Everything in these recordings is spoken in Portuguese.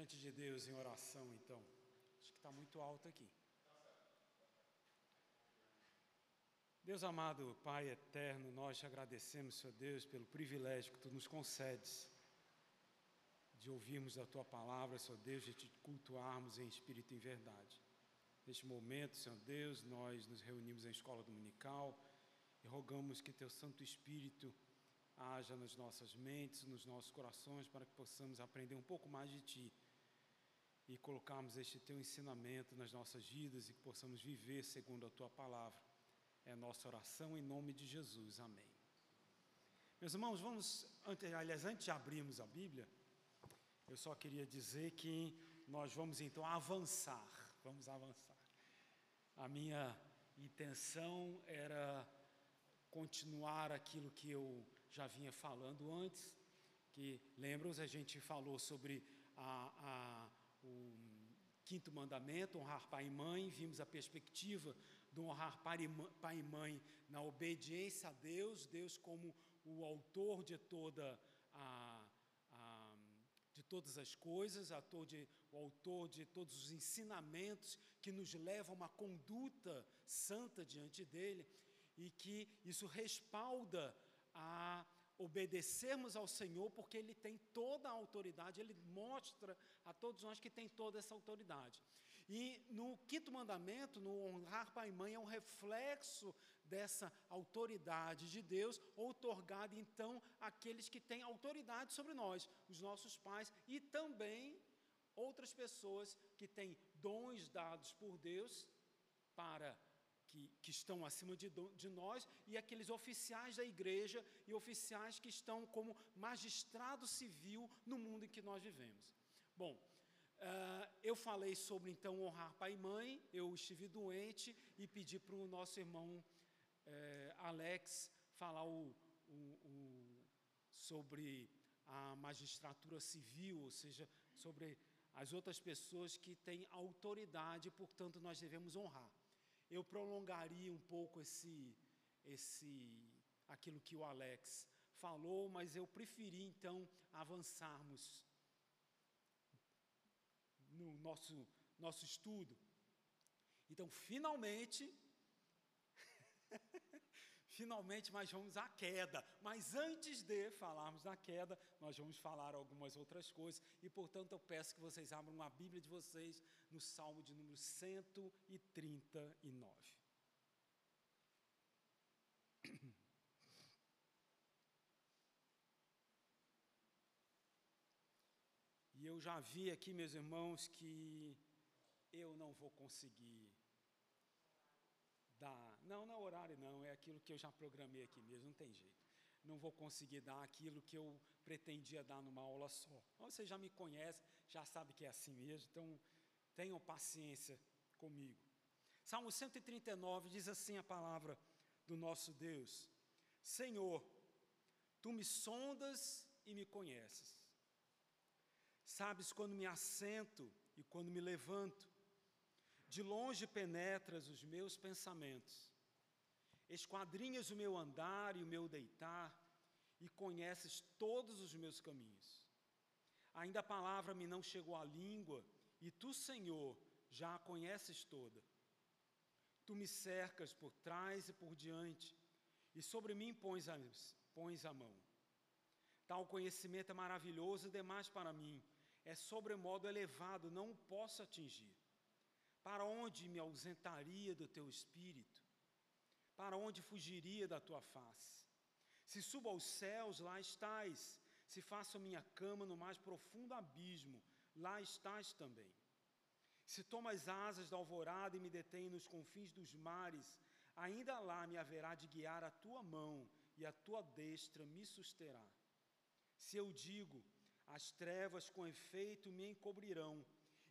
diante de Deus em oração, então. Acho que está muito alto aqui. Deus amado, Pai eterno, nós te agradecemos, Senhor Deus, pelo privilégio que tu nos concedes de ouvirmos a tua palavra, Senhor Deus, de te cultuarmos em espírito e em verdade. Neste momento, Senhor Deus, nós nos reunimos em escola dominical e rogamos que teu Santo Espírito haja nas nossas mentes, nos nossos corações, para que possamos aprender um pouco mais de Ti e colocarmos este Teu ensinamento nas nossas vidas e que possamos viver segundo a Tua palavra. É nossa oração em nome de Jesus. Amém. Meus irmãos, vamos, antes, aliás, antes de abrirmos a Bíblia, eu só queria dizer que nós vamos então avançar. Vamos avançar. A minha intenção era continuar aquilo que eu já vinha falando antes, que lembram a gente falou sobre a, quinto mandamento, honrar pai e mãe, vimos a perspectiva do honrar pai e mãe na obediência a Deus, Deus como o autor de toda a, a de todas as coisas, autor de, o autor de todos os ensinamentos que nos levam a uma conduta santa diante dele e que isso respalda a obedecermos ao Senhor, porque Ele tem toda a autoridade, Ele mostra a todos nós que tem toda essa autoridade. E no quinto mandamento, no honrar pai e mãe, é um reflexo dessa autoridade de Deus, outorgada então àqueles que têm autoridade sobre nós, os nossos pais e também outras pessoas que têm dons dados por Deus para que, que estão acima de, de nós e aqueles oficiais da igreja e oficiais que estão como magistrado civil no mundo em que nós vivemos. Bom, uh, eu falei sobre então honrar pai e mãe, eu estive doente e pedi para o nosso irmão uh, Alex falar o, o, o, sobre a magistratura civil, ou seja, sobre as outras pessoas que têm autoridade, portanto, nós devemos honrar eu prolongaria um pouco esse, esse, aquilo que o Alex falou, mas eu preferi então avançarmos no nosso, nosso estudo. Então, finalmente, Finalmente, nós vamos à queda. Mas antes de falarmos da queda, nós vamos falar algumas outras coisas. E, portanto, eu peço que vocês abram uma Bíblia de vocês no Salmo de número 139. E eu já vi aqui, meus irmãos, que eu não vou conseguir Não, não é horário, não, é aquilo que eu já programei aqui mesmo, não tem jeito. Não vou conseguir dar aquilo que eu pretendia dar numa aula só. Você já me conhece, já sabe que é assim mesmo, então tenham paciência comigo. Salmo 139 diz assim a palavra do nosso Deus: Senhor, tu me sondas e me conheces. Sabes quando me assento e quando me levanto de longe penetras os meus pensamentos, esquadrinhas o meu andar e o meu deitar, e conheces todos os meus caminhos. Ainda a palavra me não chegou à língua, e tu, Senhor, já a conheces toda. Tu me cercas por trás e por diante, e sobre mim pões a, pões a mão. Tal conhecimento é maravilhoso demais para mim, é sobremodo elevado, não o posso atingir. Para onde me ausentaria do teu espírito? Para onde fugiria da tua face? Se subo aos céus, lá estás. Se faço minha cama no mais profundo abismo, lá estás também. Se tomo as asas da alvorada e me detém nos confins dos mares, ainda lá me haverá de guiar a tua mão e a tua destra me susterá. Se eu digo, as trevas com efeito me encobrirão,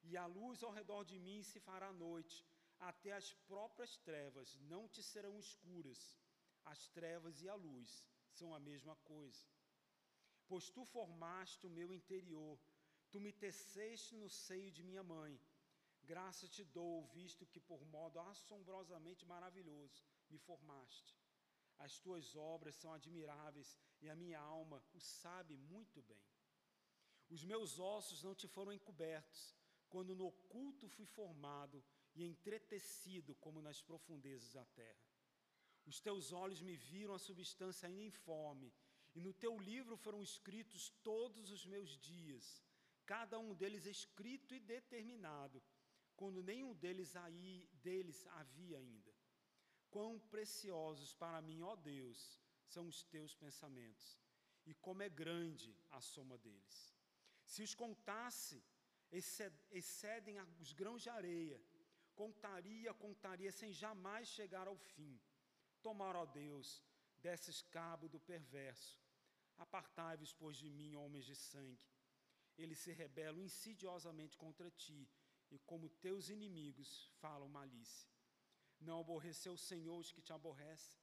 e a luz ao redor de mim se fará noite, até as próprias trevas não te serão escuras. As trevas e a luz são a mesma coisa. Pois tu formaste o meu interior, tu me teceste no seio de minha mãe. Graça te dou, visto que por modo assombrosamente maravilhoso me formaste. As tuas obras são admiráveis e a minha alma o sabe muito bem. Os meus ossos não te foram encobertos, quando no oculto fui formado e entretecido como nas profundezas da terra. Os teus olhos me viram a substância ainda informe, e no teu livro foram escritos todos os meus dias, cada um deles escrito e determinado, quando nenhum deles aí deles havia ainda. Quão preciosos para mim, ó Deus, são os teus pensamentos, e como é grande a soma deles. Se os contasse, excedem os grãos de areia, contaria, contaria, sem jamais chegar ao fim. Tomara, ó Deus, desses cabo do perverso. Apartai-vos, pois, de mim, homens de sangue. Eles se rebelam insidiosamente contra ti, e como teus inimigos falam malícia. Não aborreceu o Senhor os que te aborrecem,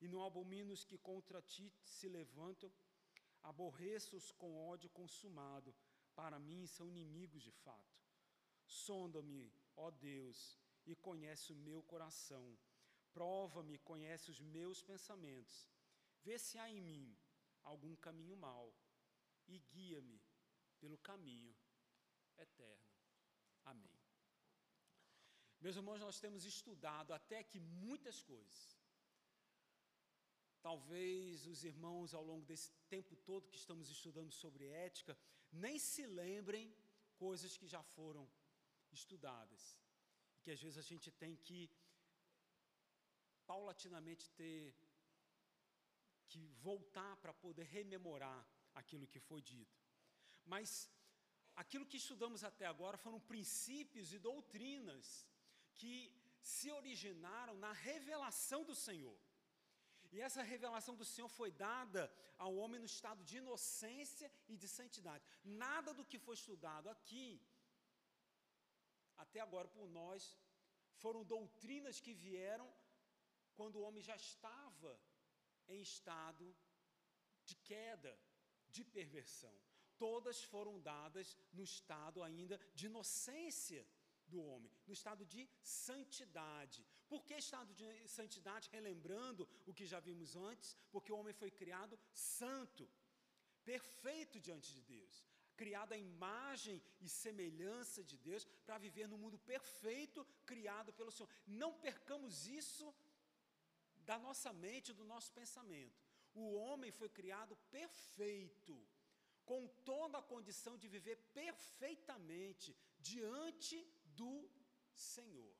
e não abomina os que contra ti se levantam. Aborreça-os com ódio consumado, para mim são inimigos de fato. Sonda-me, ó Deus, e conhece o meu coração. Prova-me, conhece os meus pensamentos. Vê se há em mim algum caminho mau e guia-me pelo caminho eterno. Amém. Meus irmãos, nós temos estudado até aqui muitas coisas. Talvez os irmãos, ao longo desse tempo todo que estamos estudando sobre ética, nem se lembrem coisas que já foram estudadas. E que às vezes a gente tem que, paulatinamente, ter que voltar para poder rememorar aquilo que foi dito. Mas aquilo que estudamos até agora foram princípios e doutrinas que se originaram na revelação do Senhor. E essa revelação do Senhor foi dada ao homem no estado de inocência e de santidade. Nada do que foi estudado aqui, até agora por nós, foram doutrinas que vieram quando o homem já estava em estado de queda, de perversão. Todas foram dadas no estado ainda de inocência do homem, no estado de santidade. Por que estado de santidade? Relembrando o que já vimos antes, porque o homem foi criado santo, perfeito diante de Deus, criado à imagem e semelhança de Deus, para viver no mundo perfeito criado pelo Senhor. Não percamos isso da nossa mente, do nosso pensamento. O homem foi criado perfeito com toda a condição de viver perfeitamente diante do Senhor.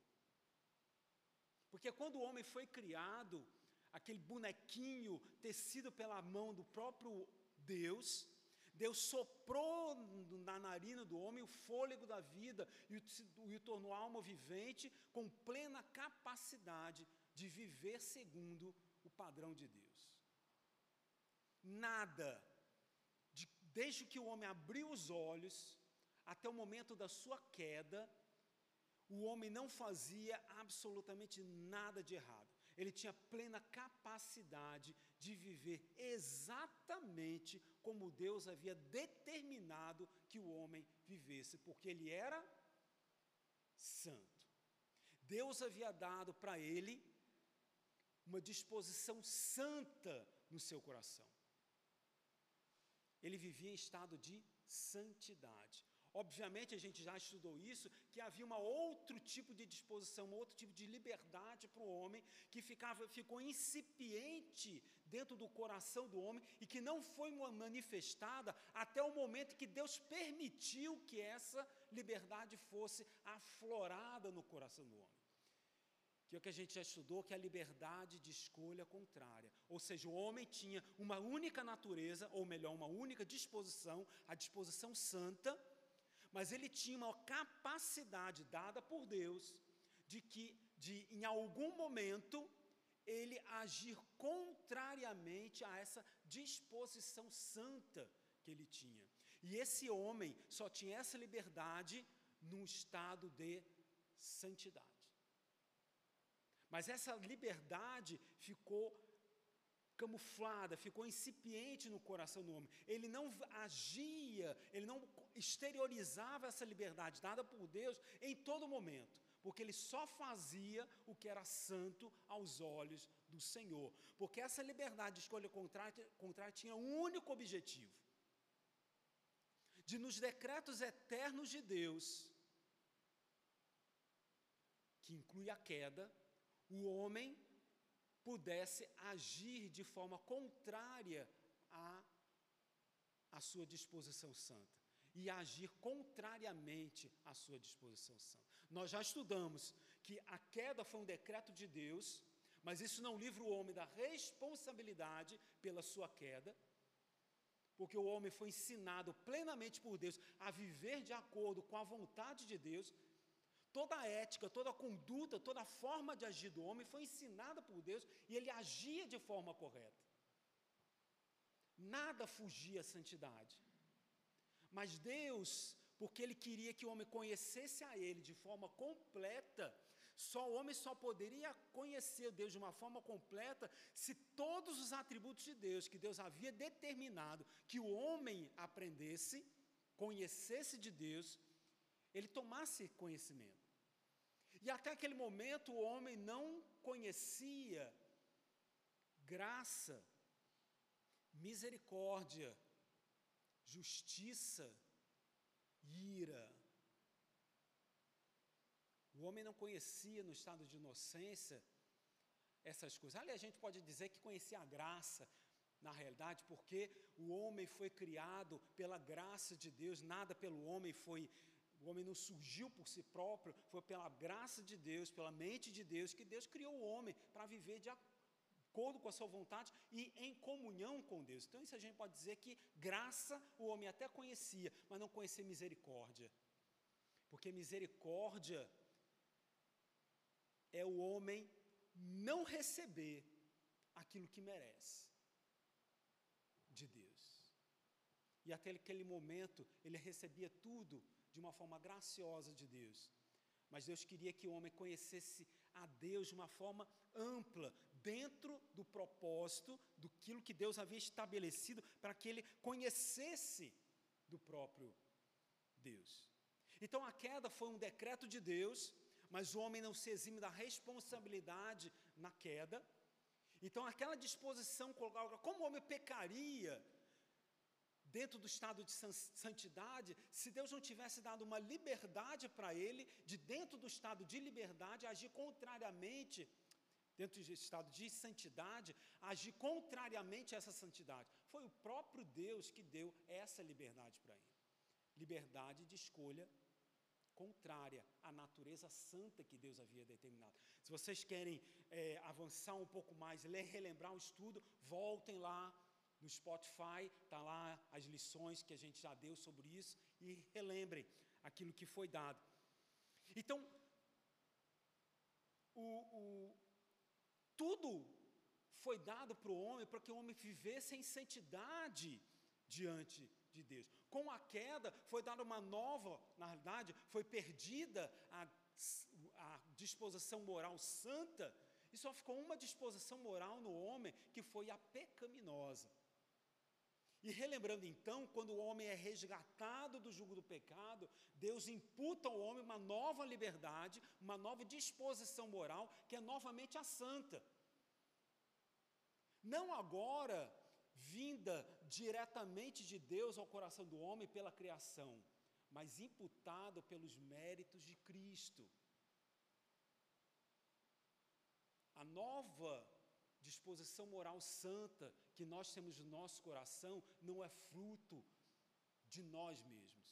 Porque quando o homem foi criado, aquele bonequinho tecido pela mão do próprio Deus, Deus soprou na narina do homem o fôlego da vida e o, tornou alma vivente com plena capacidade de viver segundo o padrão de Deus. Nada de, desde que o homem abriu os olhos até o momento da sua queda, o homem não fazia absolutamente nada de errado. Ele tinha plena capacidade de viver exatamente como Deus havia determinado que o homem vivesse, porque ele era santo. Deus havia dado para ele uma disposição santa no seu coração ele vivia em estado de santidade. Obviamente, a gente já estudou isso, que havia uma outro tipo de disposição, um outro tipo de liberdade para o homem, que ficava, ficou incipiente dentro do coração do homem e que não foi manifestada até o momento que Deus permitiu que essa liberdade fosse aflorada no coração do homem que é o que a gente já estudou, que é a liberdade de escolha contrária. Ou seja, o homem tinha uma única natureza, ou melhor, uma única disposição, a disposição santa, mas ele tinha uma capacidade dada por Deus de que, de em algum momento, ele agir contrariamente a essa disposição santa que ele tinha. E esse homem só tinha essa liberdade num estado de santidade. Mas essa liberdade ficou camuflada, ficou incipiente no coração do homem. Ele não agia, ele não exteriorizava essa liberdade dada por Deus em todo momento, porque ele só fazia o que era santo aos olhos do Senhor. Porque essa liberdade de escolha contrária, contrária tinha um único objetivo: de nos decretos eternos de Deus, que inclui a queda, o homem pudesse agir de forma contrária à, à sua disposição santa e agir contrariamente à sua disposição santa. Nós já estudamos que a queda foi um decreto de Deus, mas isso não livra o homem da responsabilidade pela sua queda, porque o homem foi ensinado plenamente por Deus a viver de acordo com a vontade de Deus. Toda a ética, toda a conduta, toda a forma de agir do homem foi ensinada por Deus e ele agia de forma correta. Nada fugia à santidade. Mas Deus, porque Ele queria que o homem conhecesse a Ele de forma completa, só o homem só poderia conhecer Deus de uma forma completa se todos os atributos de Deus que Deus havia determinado que o homem aprendesse, conhecesse de Deus, ele tomasse conhecimento. E até aquele momento o homem não conhecia graça, misericórdia, justiça, ira. O homem não conhecia no estado de inocência essas coisas. Ali a gente pode dizer que conhecia a graça, na realidade, porque o homem foi criado pela graça de Deus, nada pelo homem foi. O homem não surgiu por si próprio, foi pela graça de Deus, pela mente de Deus, que Deus criou o homem para viver de acordo com a sua vontade e em comunhão com Deus. Então, isso a gente pode dizer que graça o homem até conhecia, mas não conhecia misericórdia. Porque misericórdia é o homem não receber aquilo que merece de Deus. E até aquele momento ele recebia tudo de uma forma graciosa de Deus. Mas Deus queria que o homem conhecesse a Deus de uma forma ampla, dentro do propósito, do que Deus havia estabelecido para que ele conhecesse do próprio Deus. Então a queda foi um decreto de Deus, mas o homem não se exime da responsabilidade na queda. Então aquela disposição, como o homem pecaria dentro do estado de santidade, se Deus não tivesse dado uma liberdade para ele, de dentro do estado de liberdade, agir contrariamente, dentro do estado de santidade, agir contrariamente a essa santidade. Foi o próprio Deus que deu essa liberdade para ele. Liberdade de escolha contrária à natureza santa que Deus havia determinado. Se vocês querem é, avançar um pouco mais, ler, relembrar o estudo, voltem lá no Spotify está lá as lições que a gente já deu sobre isso e relembrem aquilo que foi dado. Então, o, o, tudo foi dado para o homem para que o homem vivesse em santidade diante de Deus. Com a queda, foi dada uma nova, na realidade, foi perdida a, a disposição moral santa, e só ficou uma disposição moral no homem, que foi a pecaminosa. E relembrando então, quando o homem é resgatado do jugo do pecado, Deus imputa ao homem uma nova liberdade, uma nova disposição moral, que é novamente a santa. Não agora vinda diretamente de Deus ao coração do homem pela criação, mas imputado pelos méritos de Cristo. A nova disposição moral santa que nós temos no nosso coração não é fruto de nós mesmos.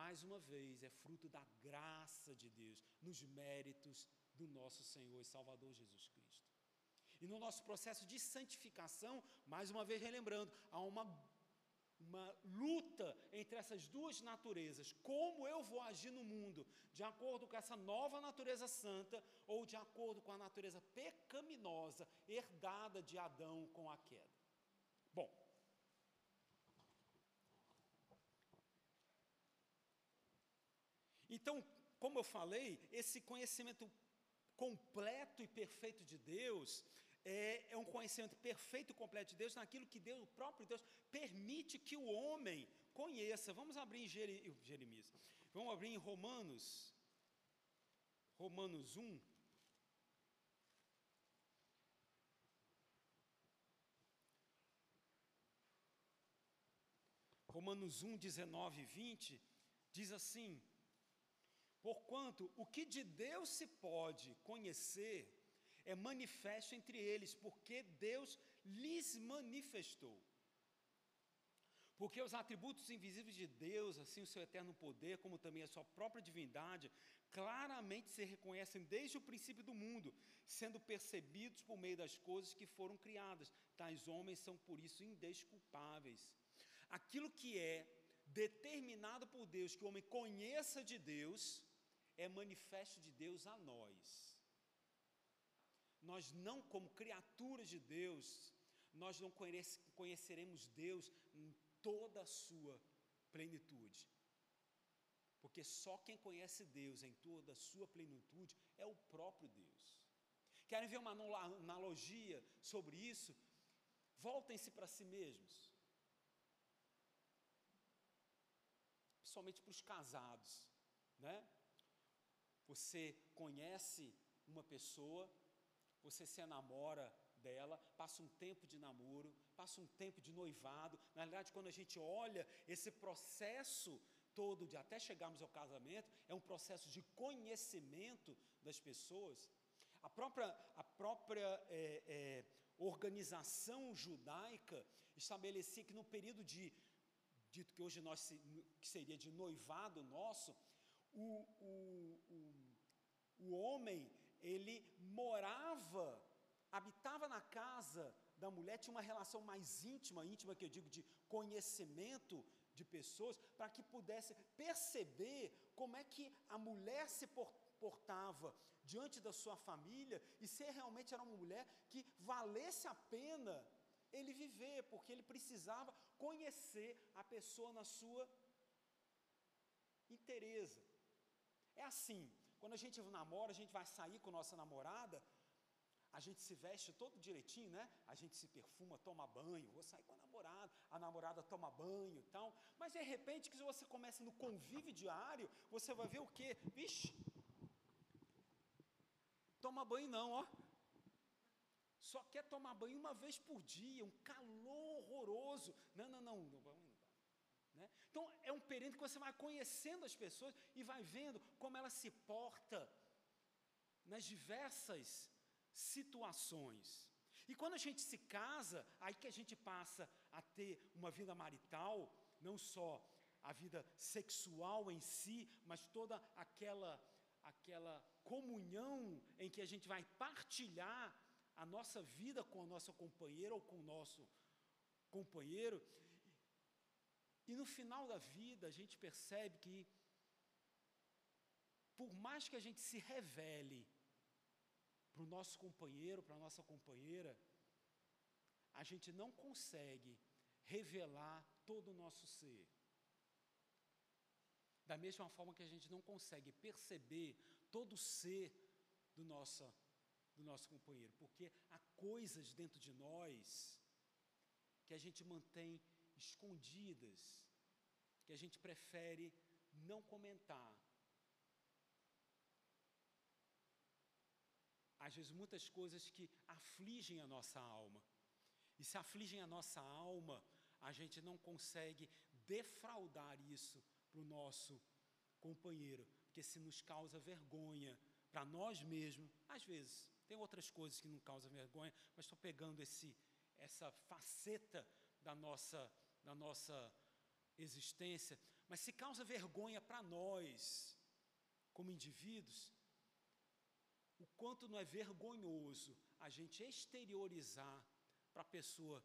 Mais uma vez, é fruto da graça de Deus, nos méritos do nosso Senhor e Salvador Jesus Cristo. E no nosso processo de santificação, mais uma vez relembrando, há uma uma luta entre essas duas naturezas. Como eu vou agir no mundo? De acordo com essa nova natureza santa ou de acordo com a natureza pecaminosa herdada de Adão com a queda? Bom. Então, como eu falei, esse conhecimento completo e perfeito de Deus é, é um conhecimento perfeito e completo de Deus naquilo que Deus, o próprio Deus, permite que o homem conheça. Vamos abrir em Jeremias. Vamos abrir em Romanos. Romanos 1. Romanos 1, 19 e 20, diz assim: Porquanto o que de Deus se pode conhecer é manifesto entre eles, porque Deus lhes manifestou. Porque os atributos invisíveis de Deus, assim o seu eterno poder, como também a sua própria divindade, claramente se reconhecem desde o princípio do mundo, sendo percebidos por meio das coisas que foram criadas. Tais homens são por isso indesculpáveis. Aquilo que é determinado por Deus, que o homem conheça de Deus, é manifesto de Deus a nós. Nós não, como criaturas de Deus, nós não conheceremos Deus em toda a sua plenitude. Porque só quem conhece Deus em toda a sua plenitude é o próprio Deus. Querem ver uma analogia sobre isso? Voltem-se para si mesmos. Principalmente para os casados, né? Você conhece uma pessoa, você se enamora dela, passa um tempo de namoro, passa um tempo de noivado. Na verdade, quando a gente olha esse processo todo de até chegarmos ao casamento, é um processo de conhecimento das pessoas. A própria, a própria é, é, organização judaica estabelecia que no período de, dito que hoje nós, que seria de noivado nosso, o, o, o, o homem, ele morava, habitava na casa da mulher, tinha uma relação mais íntima, íntima que eu digo de conhecimento de pessoas, para que pudesse perceber como é que a mulher se portava diante da sua família e se realmente era uma mulher que valesse a pena ele viver, porque ele precisava conhecer a pessoa na sua inteireza. É assim, quando a gente namora, a gente vai sair com nossa namorada, a gente se veste todo direitinho, né? A gente se perfuma, toma banho, vou sair com a namorada, a namorada toma banho e tal. Mas de repente, que você começa no convívio diário, você vai ver o quê? Vixe, toma banho não, ó. Só quer tomar banho uma vez por dia, um calor horroroso. Não, não, não? Então, é um período que você vai conhecendo as pessoas e vai vendo como ela se porta nas diversas situações. E quando a gente se casa, aí que a gente passa a ter uma vida marital, não só a vida sexual em si, mas toda aquela aquela comunhão em que a gente vai partilhar a nossa vida com a nossa companheira ou com o nosso companheiro. E no final da vida, a gente percebe que, por mais que a gente se revele para o nosso companheiro, para a nossa companheira, a gente não consegue revelar todo o nosso ser. Da mesma forma que a gente não consegue perceber todo o ser do nosso, do nosso companheiro, porque há coisas dentro de nós que a gente mantém escondidas, que a gente prefere não comentar. Às vezes, muitas coisas que afligem a nossa alma. E se afligem a nossa alma, a gente não consegue defraudar isso para o nosso companheiro, porque se nos causa vergonha para nós mesmos, às vezes, tem outras coisas que não causam vergonha, mas estou pegando esse, essa faceta da nossa da nossa existência, mas se causa vergonha para nós, como indivíduos, o quanto não é vergonhoso a gente exteriorizar para a pessoa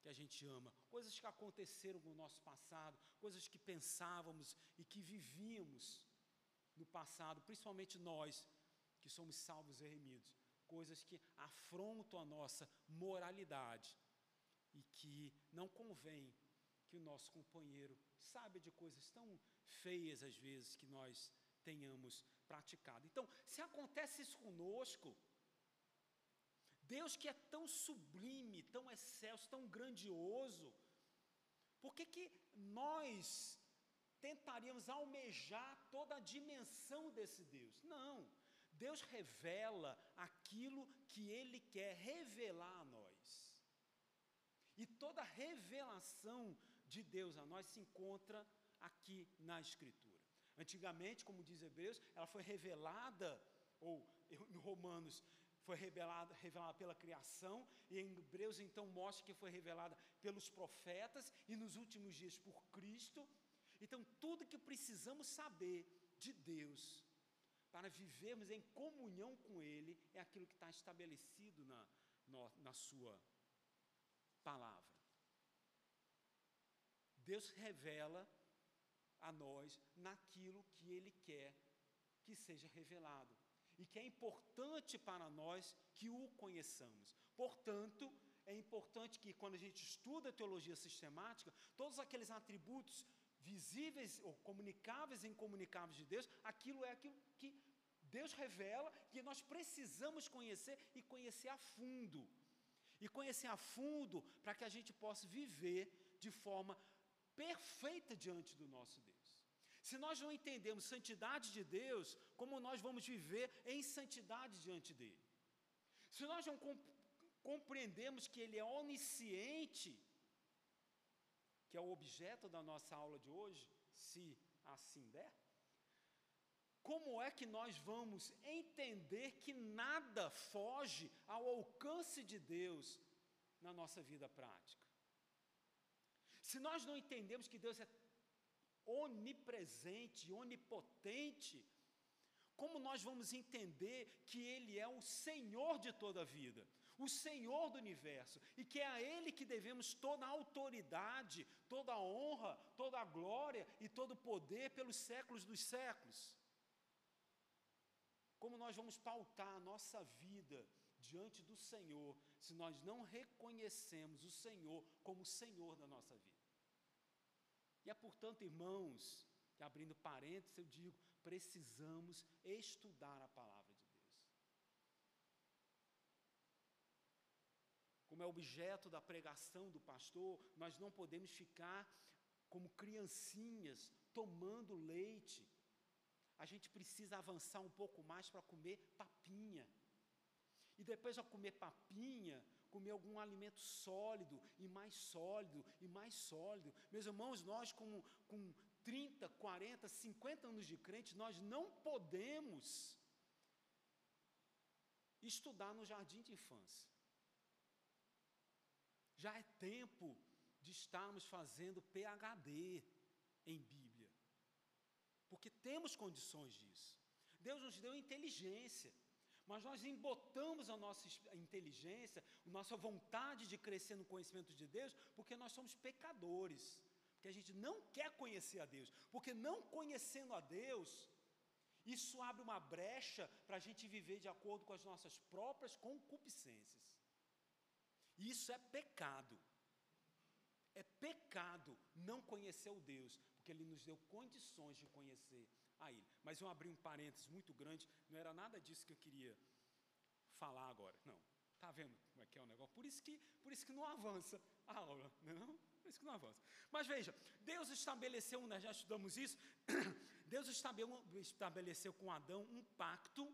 que a gente ama, coisas que aconteceram no nosso passado, coisas que pensávamos e que vivíamos no passado, principalmente nós que somos salvos e remidos, coisas que afrontam a nossa moralidade e que não convém que o nosso companheiro saiba de coisas tão feias às vezes que nós tenhamos praticado. Então, se acontece isso conosco, Deus que é tão sublime, tão excelso, tão grandioso, por que, que nós tentaríamos almejar toda a dimensão desse Deus? Não. Deus revela aquilo que Ele quer revelar a nós. E toda revelação de Deus a nós se encontra aqui na Escritura. Antigamente, como diz Hebreus, ela foi revelada, ou em Romanos, foi revelada, revelada pela criação, e em Hebreus então mostra que foi revelada pelos profetas e nos últimos dias por Cristo. Então, tudo que precisamos saber de Deus para vivermos em comunhão com Ele é aquilo que está estabelecido na, na, na Sua palavra. Deus revela a nós naquilo que Ele quer que seja revelado e que é importante para nós que o conheçamos. Portanto, é importante que quando a gente estuda a teologia sistemática, todos aqueles atributos visíveis ou comunicáveis e incomunicáveis de Deus, aquilo é aquilo que Deus revela que nós precisamos conhecer e conhecer a fundo. E conhecer a fundo para que a gente possa viver de forma perfeita diante do nosso Deus. Se nós não entendemos santidade de Deus, como nós vamos viver em santidade diante dele? Se nós não compreendemos que ele é onisciente, que é o objeto da nossa aula de hoje, se assim der, como é que nós vamos entender que nada foge ao alcance de Deus na nossa vida prática? Se nós não entendemos que Deus é onipresente, onipotente, como nós vamos entender que Ele é o Senhor de toda a vida? o Senhor do universo, e que é a Ele que devemos toda a autoridade, toda a honra, toda a glória e todo o poder pelos séculos dos séculos. Como nós vamos pautar a nossa vida diante do Senhor, se nós não reconhecemos o Senhor como o Senhor da nossa vida? E é portanto, irmãos, que abrindo parênteses, eu digo, precisamos estudar a palavra de Deus. como é objeto da pregação do pastor, nós não podemos ficar como criancinhas tomando leite. A gente precisa avançar um pouco mais para comer papinha. E depois de comer papinha, comer algum alimento sólido e mais sólido e mais sólido. Meus irmãos, nós com, com 30, 40, 50 anos de crente, nós não podemos estudar no jardim de infância. Já é tempo de estarmos fazendo PhD em Bíblia. Porque temos condições disso. Deus nos deu inteligência. Mas nós embotamos a nossa inteligência, a nossa vontade de crescer no conhecimento de Deus, porque nós somos pecadores. Porque a gente não quer conhecer a Deus. Porque não conhecendo a Deus, isso abre uma brecha para a gente viver de acordo com as nossas próprias concupiscências. Isso é pecado. É pecado não conhecer o Deus, porque Ele nos deu condições de conhecer a Ele. Mas eu abri um parênteses muito grande, não era nada disso que eu queria falar agora. Não. Está vendo como é que é o negócio? Por isso que, por isso que não avança a aula, não é? Por isso que não avança. Mas veja, Deus estabeleceu, nós já estudamos isso, Deus estabeleceu com Adão um pacto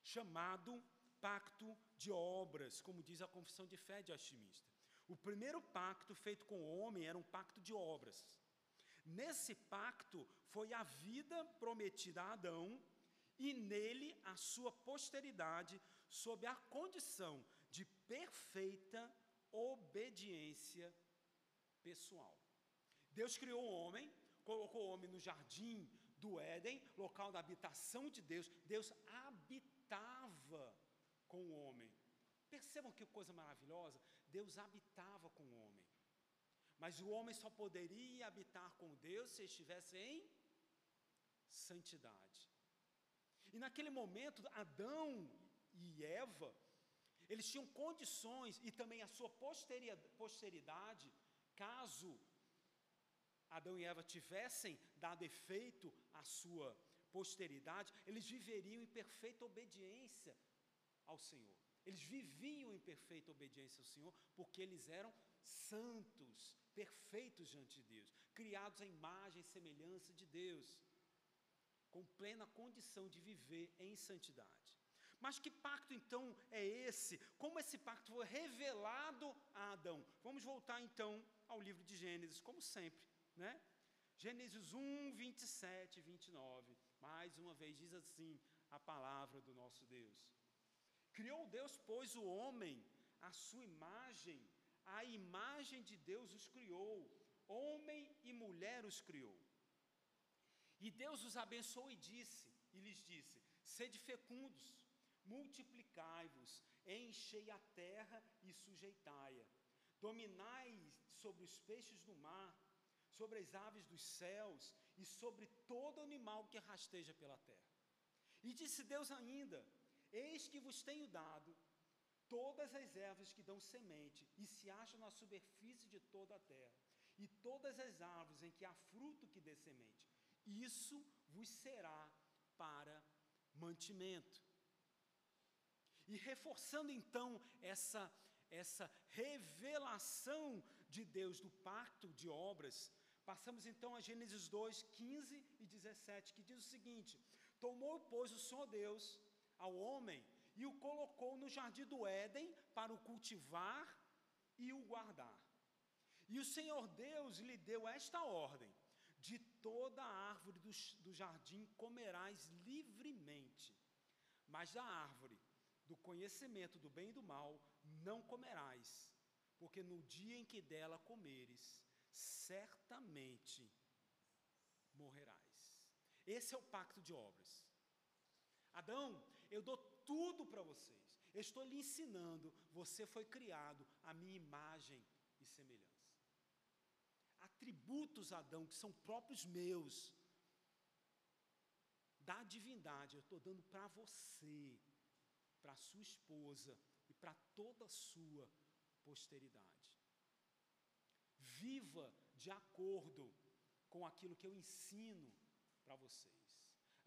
chamado pacto de obras, como diz a confissão de fé de Alchimista. O primeiro pacto feito com o homem era um pacto de obras. Nesse pacto foi a vida prometida a Adão e nele a sua posteridade, sob a condição de perfeita obediência pessoal. Deus criou o homem, colocou o homem no jardim do Éden, local da habitação de Deus. Deus habitava com o homem. Percebam que coisa maravilhosa? Deus habitava com o homem. Mas o homem só poderia habitar com Deus se estivesse em santidade. E naquele momento, Adão e Eva, eles tinham condições e também a sua posteridade, caso Adão e Eva tivessem dado efeito à sua posteridade, eles viveriam em perfeita obediência ao Senhor. Eles viviam em perfeita obediência ao Senhor, porque eles eram santos, perfeitos diante de Deus, criados à imagem e semelhança de Deus, com plena condição de viver em santidade. Mas que pacto então é esse? Como esse pacto foi revelado a Adão? Vamos voltar então ao livro de Gênesis, como sempre, né? Gênesis 1, 27 e 29. Mais uma vez diz assim a palavra do nosso Deus. Criou Deus, pois, o homem, a sua imagem, a imagem de Deus os criou, homem e mulher os criou. E Deus os abençoou e disse, e lhes disse: Sede fecundos, multiplicai-vos, enchei a terra e sujeitai-a. Dominai sobre os peixes do mar, sobre as aves dos céus e sobre todo animal que rasteja pela terra. E disse Deus ainda: Eis que vos tenho dado todas as ervas que dão semente e se acham na superfície de toda a terra, e todas as árvores em que há fruto que dê semente. Isso vos será para mantimento. E reforçando então essa, essa revelação de Deus do pacto de obras, passamos então a Gênesis 2, 15 e 17, que diz o seguinte: Tomou, pois, o Senhor Deus ao homem e o colocou no jardim do Éden para o cultivar e o guardar. E o Senhor Deus lhe deu esta ordem: de toda a árvore do, do jardim comerás livremente, mas da árvore do conhecimento do bem e do mal não comerás, porque no dia em que dela comeres, certamente morrerás. Esse é o pacto de obras. Adão, eu dou tudo para vocês. Eu estou lhe ensinando. Você foi criado à minha imagem e semelhança atributos, Adão, que são próprios meus, da divindade, eu estou dando para você, para sua esposa e para toda a sua posteridade. Viva de acordo com aquilo que eu ensino para vocês.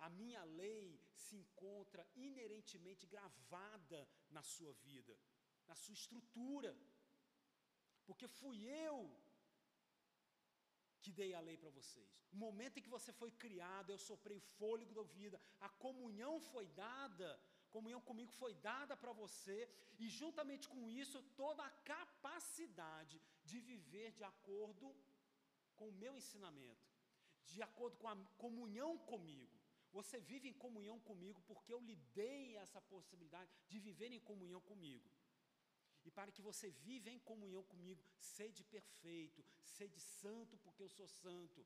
A minha lei se encontra inerentemente gravada na sua vida, na sua estrutura, porque fui eu que dei a lei para vocês. O momento em que você foi criado, eu soprei fôlego da vida, a comunhão foi dada, comunhão comigo foi dada para você, e juntamente com isso, toda a capacidade de viver de acordo com o meu ensinamento, de acordo com a comunhão comigo. Você vive em comunhão comigo porque eu lhe dei essa possibilidade de viver em comunhão comigo. E para que você viva em comunhão comigo, sede perfeito, sede santo, porque eu sou santo.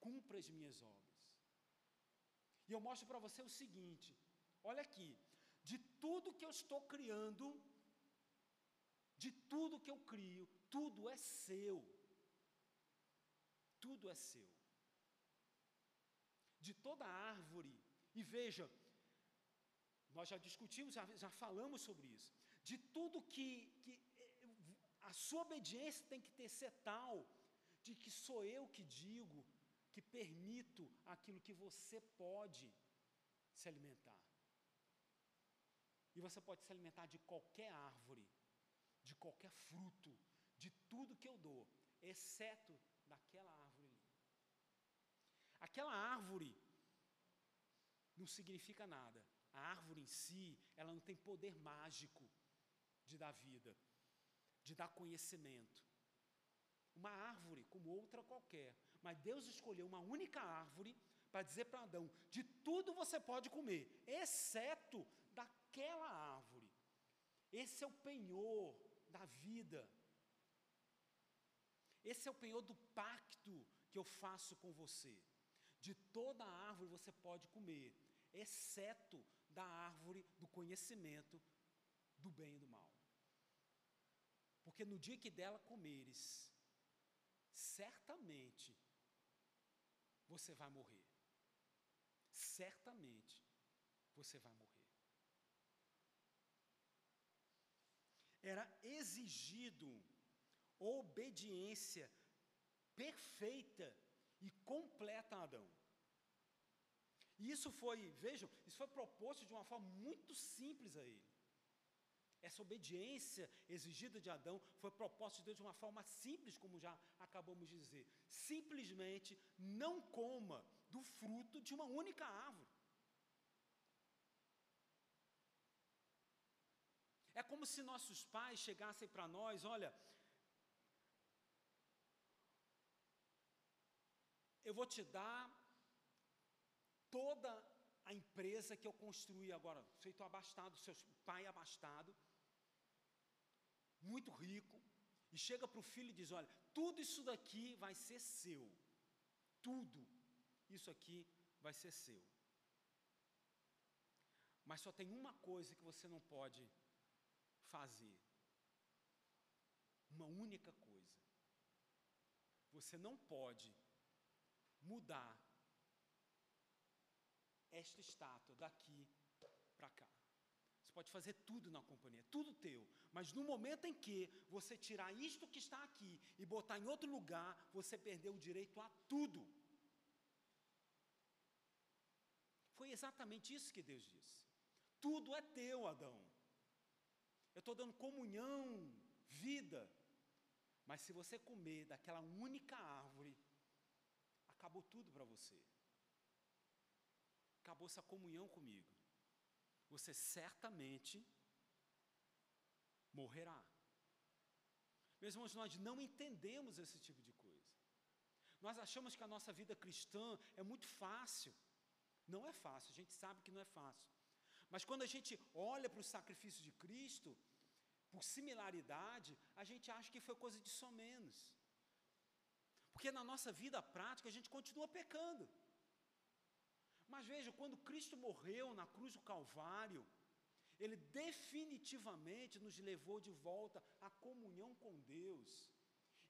Cumpra as minhas obras. E eu mostro para você o seguinte: olha aqui, de tudo que eu estou criando, de tudo que eu crio, tudo é seu. Tudo é seu. De toda árvore, e veja, nós já discutimos, já, já falamos sobre isso de tudo que, que a sua obediência tem que ter ser tal, de que sou eu que digo, que permito aquilo que você pode se alimentar. E você pode se alimentar de qualquer árvore, de qualquer fruto, de tudo que eu dou, exceto daquela árvore. Aquela árvore não significa nada. A árvore em si, ela não tem poder mágico de dar vida, de dar conhecimento. Uma árvore como outra qualquer, mas Deus escolheu uma única árvore para dizer para Adão: de tudo você pode comer, exceto daquela árvore. Esse é o penhor da vida. Esse é o penhor do pacto que eu faço com você. De toda árvore você pode comer, exceto da árvore do conhecimento do bem e do mal. Porque no dia que dela comeres, certamente você vai morrer. Certamente você vai morrer. Era exigido obediência perfeita e completa Adão. E isso foi, vejam, isso foi proposto de uma forma muito simples a ele. Essa obediência exigida de Adão foi proposta de Deus de uma forma simples, como já acabamos de dizer. Simplesmente não coma do fruto de uma única árvore. É como se nossos pais chegassem para nós, olha, eu vou te dar toda a empresa que eu construí agora, feito abastado, seu pai abastado, muito rico, e chega para o filho e diz: Olha, tudo isso daqui vai ser seu, tudo isso aqui vai ser seu. Mas só tem uma coisa que você não pode fazer, uma única coisa. Você não pode mudar esta estátua daqui para cá. Você pode fazer tudo na companhia, tudo teu, mas no momento em que você tirar isto que está aqui e botar em outro lugar, você perdeu o direito a tudo. Foi exatamente isso que Deus disse. Tudo é teu, Adão. Eu estou dando comunhão, vida, mas se você comer daquela única árvore, acabou tudo para você. Acabou essa comunhão comigo. Você certamente morrerá. Meus irmãos, nós não entendemos esse tipo de coisa. Nós achamos que a nossa vida cristã é muito fácil. Não é fácil, a gente sabe que não é fácil. Mas quando a gente olha para o sacrifício de Cristo, por similaridade, a gente acha que foi coisa de só menos. Porque na nossa vida prática a gente continua pecando. Mas veja, quando Cristo morreu na cruz do Calvário, Ele definitivamente nos levou de volta à comunhão com Deus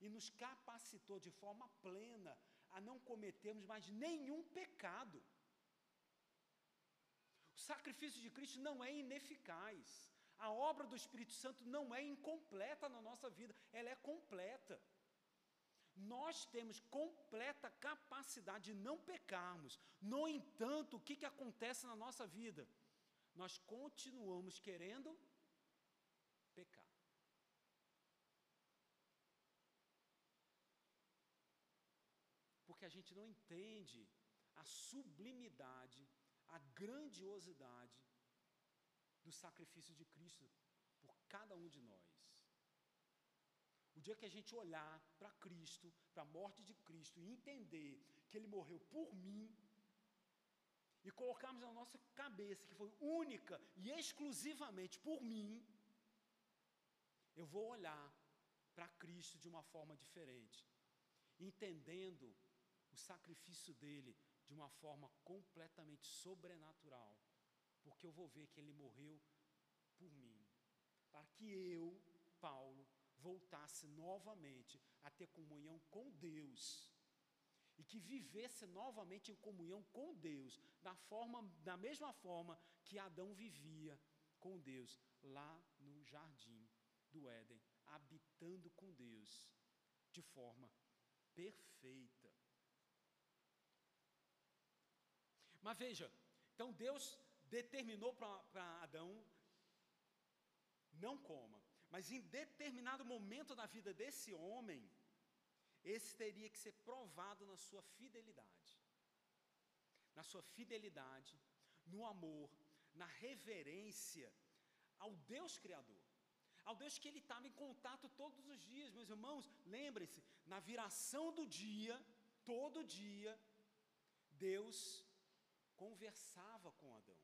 e nos capacitou de forma plena a não cometermos mais nenhum pecado. O sacrifício de Cristo não é ineficaz. A obra do Espírito Santo não é incompleta na nossa vida, ela é completa. Nós temos completa capacidade de não pecarmos. No entanto, o que, que acontece na nossa vida? Nós continuamos querendo pecar. Porque a gente não entende a sublimidade, a grandiosidade do sacrifício de Cristo por cada um de nós. Dia que a gente olhar para Cristo, para a morte de Cristo e entender que Ele morreu por mim, e colocarmos na nossa cabeça que foi única e exclusivamente por mim, eu vou olhar para Cristo de uma forma diferente, entendendo o sacrifício dele de uma forma completamente sobrenatural porque eu vou ver que ele morreu por mim, para que eu, Paulo, voltasse novamente a ter comunhão com Deus e que vivesse novamente em comunhão com Deus, da forma, da mesma forma que Adão vivia com Deus lá no jardim do Éden, habitando com Deus de forma perfeita. Mas veja, então Deus determinou para Adão: não coma. Mas em determinado momento da vida desse homem, esse teria que ser provado na sua fidelidade. Na sua fidelidade, no amor, na reverência ao Deus Criador. Ao Deus que ele estava em contato todos os dias, meus irmãos. Lembre-se, na viração do dia, todo dia, Deus conversava com Adão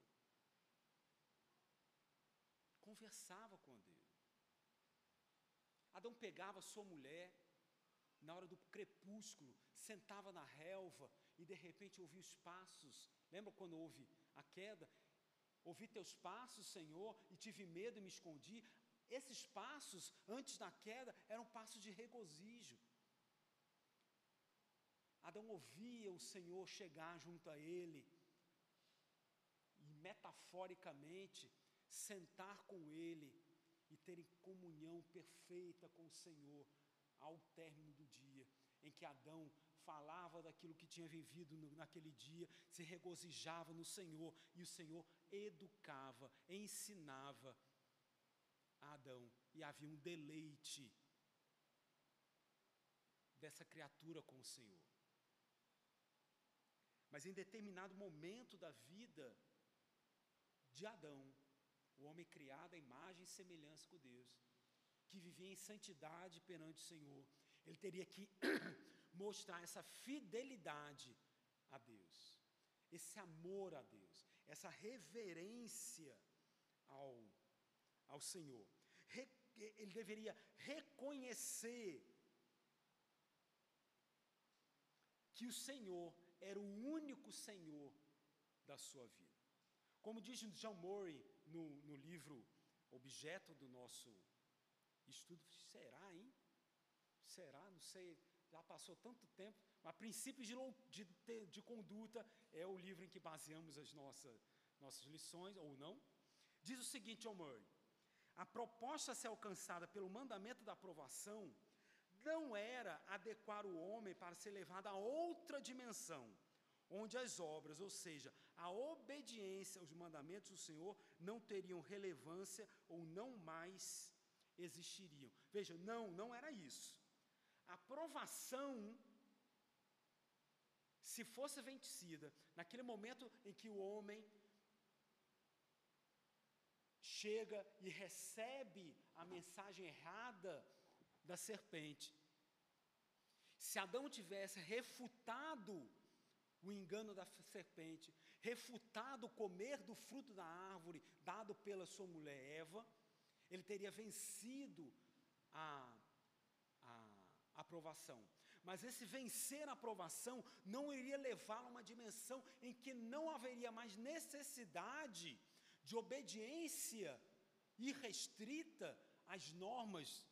conversava com Deus. Adão pegava sua mulher, na hora do crepúsculo, sentava na relva e de repente ouvia os passos. Lembra quando houve a queda? Ouvi teus passos, Senhor, e tive medo e me escondi. Esses passos, antes da queda, eram passos de regozijo. Adão ouvia o Senhor chegar junto a ele, e metaforicamente, sentar com Ele e terem comunhão perfeita com o Senhor ao término do dia, em que Adão falava daquilo que tinha vivido no, naquele dia, se regozijava no Senhor e o Senhor educava, ensinava a Adão e havia um deleite dessa criatura com o Senhor. Mas em determinado momento da vida de Adão, o homem criado à imagem e semelhança com Deus, que vivia em santidade perante o Senhor, ele teria que mostrar essa fidelidade a Deus, esse amor a Deus, essa reverência ao, ao Senhor. Re, ele deveria reconhecer que o Senhor era o único Senhor da sua vida. Como diz John Murray no, no livro objeto do nosso estudo, será, hein? Será? Não sei, já passou tanto tempo, mas Princípios de, de, de Conduta é o livro em que baseamos as nossas, nossas lições, ou não. Diz o seguinte, John Murray, a proposta a ser alcançada pelo mandamento da aprovação não era adequar o homem para ser levado a outra dimensão, onde as obras, ou seja, a obediência aos mandamentos do Senhor, não teriam relevância ou não mais existiriam. Veja, não, não era isso. A aprovação, se fosse vencida, naquele momento em que o homem chega e recebe a mensagem errada da serpente. Se Adão tivesse refutado o engano da serpente, refutado o comer do fruto da árvore dado pela sua mulher Eva, ele teria vencido a, a aprovação. Mas esse vencer a aprovação não iria levá-lo a uma dimensão em que não haveria mais necessidade de obediência irrestrita às normas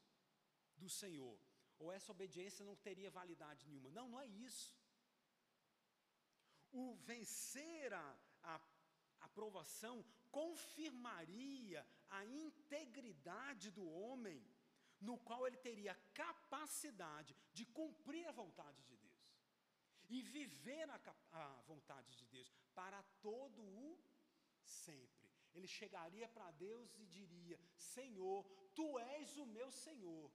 do Senhor, ou essa obediência não teria validade nenhuma. Não, não é isso. O vencer a, a aprovação confirmaria a integridade do homem, no qual ele teria capacidade de cumprir a vontade de Deus e viver a, a vontade de Deus para todo o sempre. Ele chegaria para Deus e diria: Senhor, tu és o meu Senhor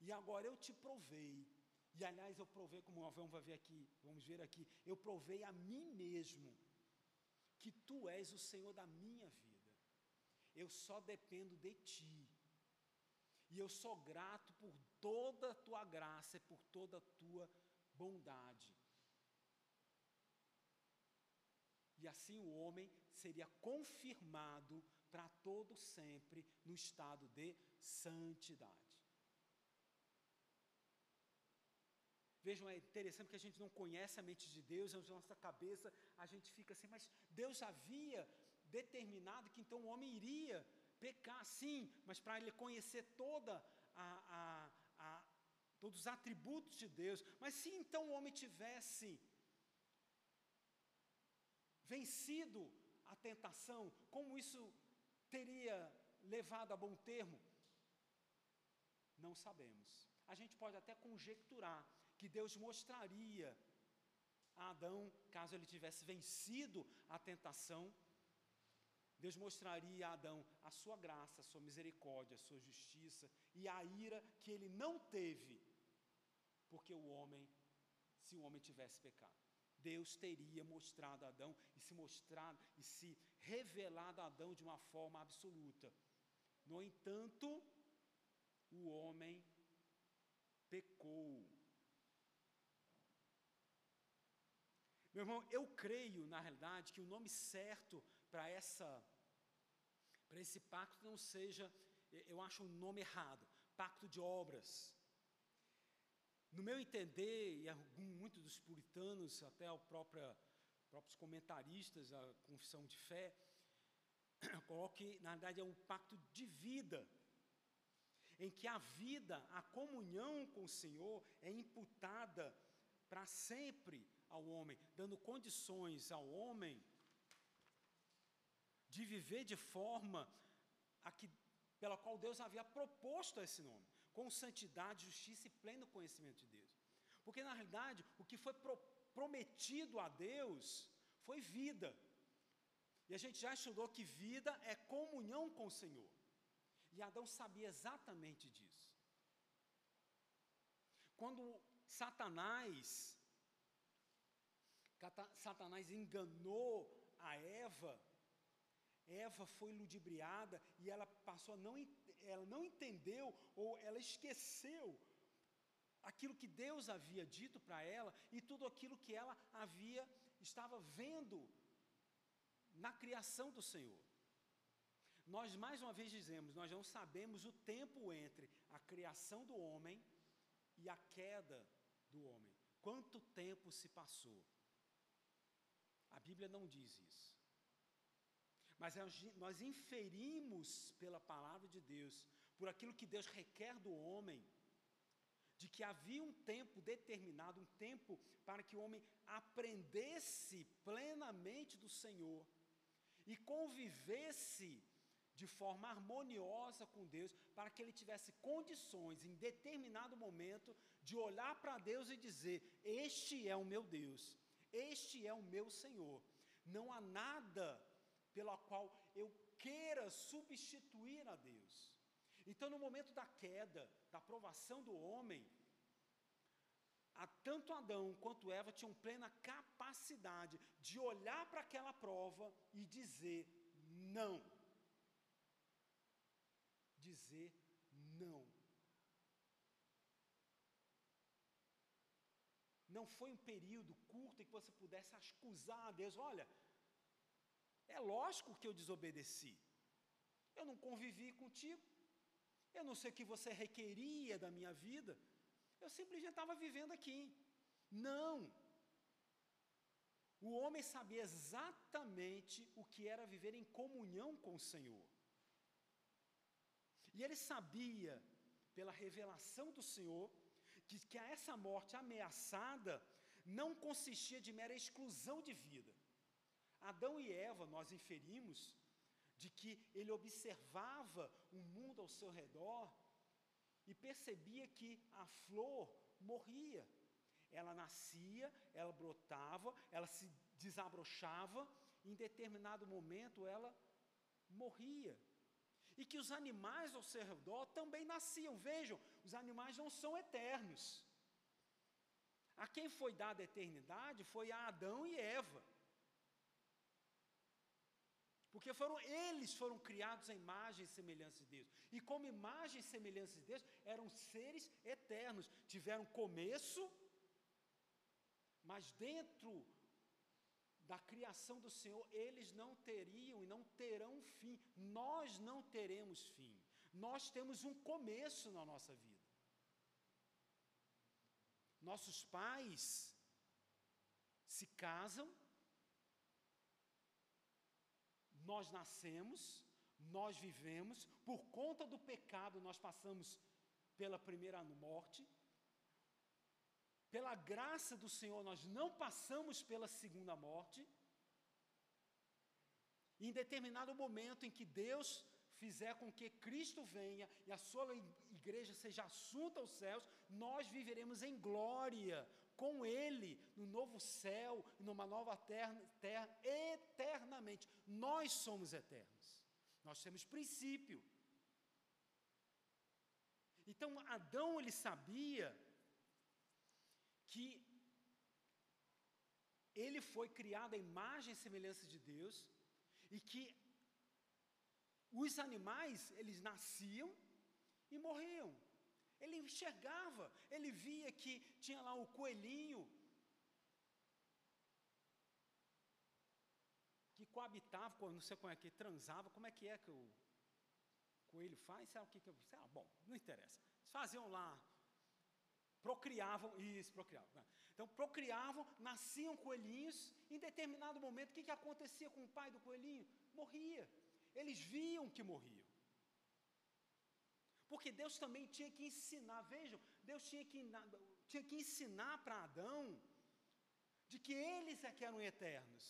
e agora eu te provei. E aliás, eu provei, como vamos ver aqui, vamos ver aqui, eu provei a mim mesmo que tu és o Senhor da minha vida. Eu só dependo de ti. E eu sou grato por toda a tua graça e por toda a tua bondade. E assim o homem seria confirmado para todo sempre no estado de santidade. Vejam, é interessante que a gente não conhece a mente de Deus, na nossa cabeça a gente fica assim, mas Deus havia determinado que então o homem iria pecar, sim, mas para ele conhecer toda a, a, a, todos os atributos de Deus. Mas se então o homem tivesse vencido a tentação, como isso teria levado a bom termo? Não sabemos. A gente pode até conjecturar que Deus mostraria a Adão, caso ele tivesse vencido a tentação, Deus mostraria a Adão a sua graça, a sua misericórdia, a sua justiça e a ira que ele não teve, porque o homem, se o homem tivesse pecado. Deus teria mostrado a Adão e se mostrado e se revelado a Adão de uma forma absoluta. No entanto, o homem pecou. Meu irmão, eu creio, na realidade, que o nome certo para essa para esse pacto não seja, eu acho um nome errado, pacto de obras. No meu entender, e muitos dos puritanos, até os próprios comentaristas da confissão de fé, colocam que, na verdade, é um pacto de vida, em que a vida, a comunhão com o Senhor é imputada para sempre ao homem, dando condições ao homem de viver de forma que, pela qual Deus havia proposto esse nome, com santidade, justiça e pleno conhecimento de Deus. Porque na realidade, o que foi pro, prometido a Deus foi vida. E a gente já estudou que vida é comunhão com o Senhor. E Adão sabia exatamente disso. Quando Satanás Satanás enganou a Eva, Eva foi ludibriada e ela passou a não, ela não entendeu ou ela esqueceu aquilo que Deus havia dito para ela e tudo aquilo que ela havia estava vendo na criação do Senhor. Nós mais uma vez dizemos, nós não sabemos o tempo entre a criação do homem e a queda do homem. Quanto tempo se passou? A Bíblia não diz isso. Mas nós inferimos pela palavra de Deus, por aquilo que Deus requer do homem, de que havia um tempo determinado, um tempo para que o homem aprendesse plenamente do Senhor e convivesse de forma harmoniosa com Deus, para que ele tivesse condições, em determinado momento, de olhar para Deus e dizer: Este é o meu Deus, este é o meu Senhor. Não há nada pela qual eu queira substituir a Deus. Então, no momento da queda, da aprovação do homem, a tanto Adão quanto Eva tinham plena capacidade de olhar para aquela prova e dizer não. Dizer não. Não foi um período curto em que você pudesse acusar a Deus, olha, é lógico que eu desobedeci. Eu não convivi contigo. Eu não sei o que você requeria da minha vida. Eu simplesmente estava vivendo aqui. Não. O homem sabia exatamente o que era viver em comunhão com o Senhor. E ele sabia, pela revelação do Senhor, que, que essa morte ameaçada não consistia de mera exclusão de vida. Adão e Eva, nós inferimos, de que ele observava o mundo ao seu redor e percebia que a flor morria. Ela nascia, ela brotava, ela se desabrochava, em determinado momento ela morria. E que os animais ao seu redor também nasciam. Vejam, os animais não são eternos. A quem foi dada a eternidade foi a Adão e Eva. Porque foram eles foram criados à imagem e semelhança de Deus. E como imagem e semelhança de Deus, eram seres eternos, tiveram começo, mas dentro da criação do Senhor, eles não teriam e não terão fim. Nós não teremos fim. Nós temos um começo na nossa vida. Nossos pais se casam, nós nascemos, nós vivemos, por conta do pecado nós passamos pela primeira morte, pela graça do Senhor nós não passamos pela segunda morte, em determinado momento em que Deus fizer com que Cristo venha e a sua igreja seja assunta aos céus, nós viveremos em glória com Ele no novo céu e numa nova terra, terra eternamente. Nós somos eternos, nós temos princípio. Então Adão ele sabia que ele foi criado à imagem e semelhança de Deus e que os animais, eles nasciam e morriam. Ele enxergava, ele via que tinha lá o coelhinho que coabitava, não sei como é que transava, como é que é que o coelho faz? Sabe o que que sei lá, bom, não interessa. Eles faziam lá, procriavam, isso, procriavam. Né? Então, procriavam, nasciam coelhinhos, em determinado momento, o que, que acontecia com o pai do coelhinho? Morria. Eles viam que morriam. Porque Deus também tinha que ensinar, vejam, Deus tinha que, tinha que ensinar para Adão de que eles é que eram eternos.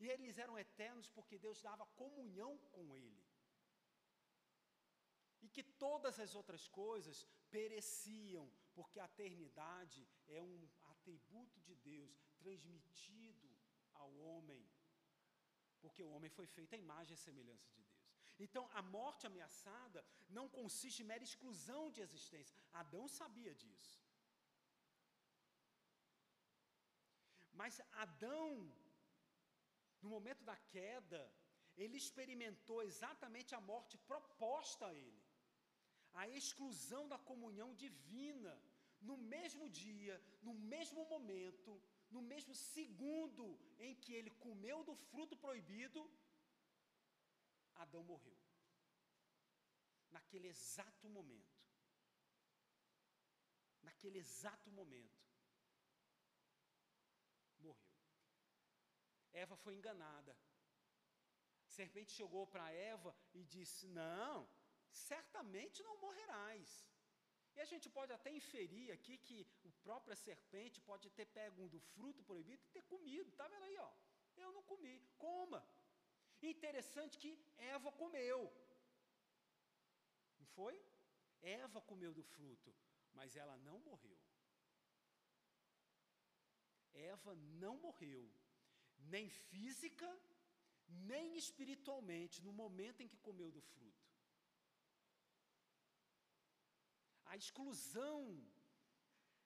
E eles eram eternos porque Deus dava comunhão com ele. E que todas as outras coisas pereciam, porque a eternidade é um atributo de Deus transmitido ao homem porque o homem foi feito à imagem e semelhança de Deus. Então, a morte ameaçada não consiste em mera exclusão de existência. Adão sabia disso. Mas Adão, no momento da queda, ele experimentou exatamente a morte proposta a ele, a exclusão da comunhão divina, no mesmo dia, no mesmo momento, no mesmo segundo em que ele comeu do fruto proibido, Adão morreu. Naquele exato momento. Naquele exato momento. Morreu. Eva foi enganada. A serpente chegou para Eva e disse: Não, certamente não morrerás. E a gente pode até inferir aqui que o própria serpente pode ter pego um do fruto proibido e ter comido. Está vendo aí, ó? Eu não comi, coma. Interessante que Eva comeu. Não foi? Eva comeu do fruto, mas ela não morreu. Eva não morreu, nem física, nem espiritualmente, no momento em que comeu do fruto. A exclusão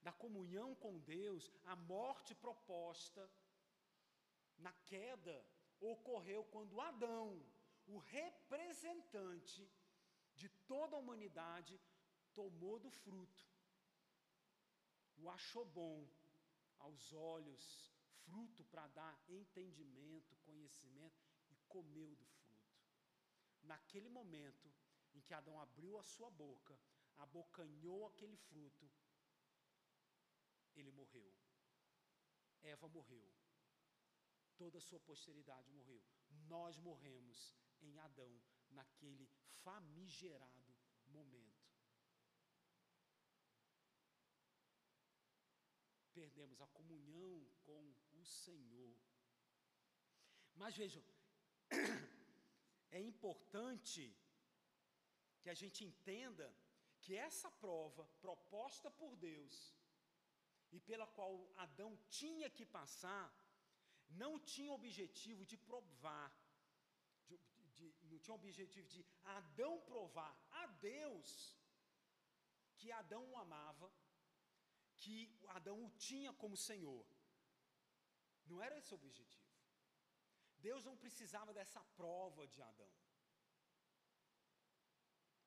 da comunhão com Deus, a morte proposta na queda, ocorreu quando Adão, o representante de toda a humanidade, tomou do fruto, o achou bom aos olhos, fruto para dar entendimento, conhecimento, e comeu do fruto. Naquele momento em que Adão abriu a sua boca, abocanhou aquele fruto, ele morreu. Eva morreu. Toda a sua posteridade morreu. Nós morremos em Adão, naquele famigerado momento. Perdemos a comunhão com o Senhor. Mas vejam, é importante que a gente entenda que essa prova proposta por Deus e pela qual Adão tinha que passar, não tinha objetivo de provar, de, de, não tinha objetivo de Adão provar a Deus que Adão o amava, que Adão o tinha como Senhor. Não era esse o objetivo. Deus não precisava dessa prova de Adão.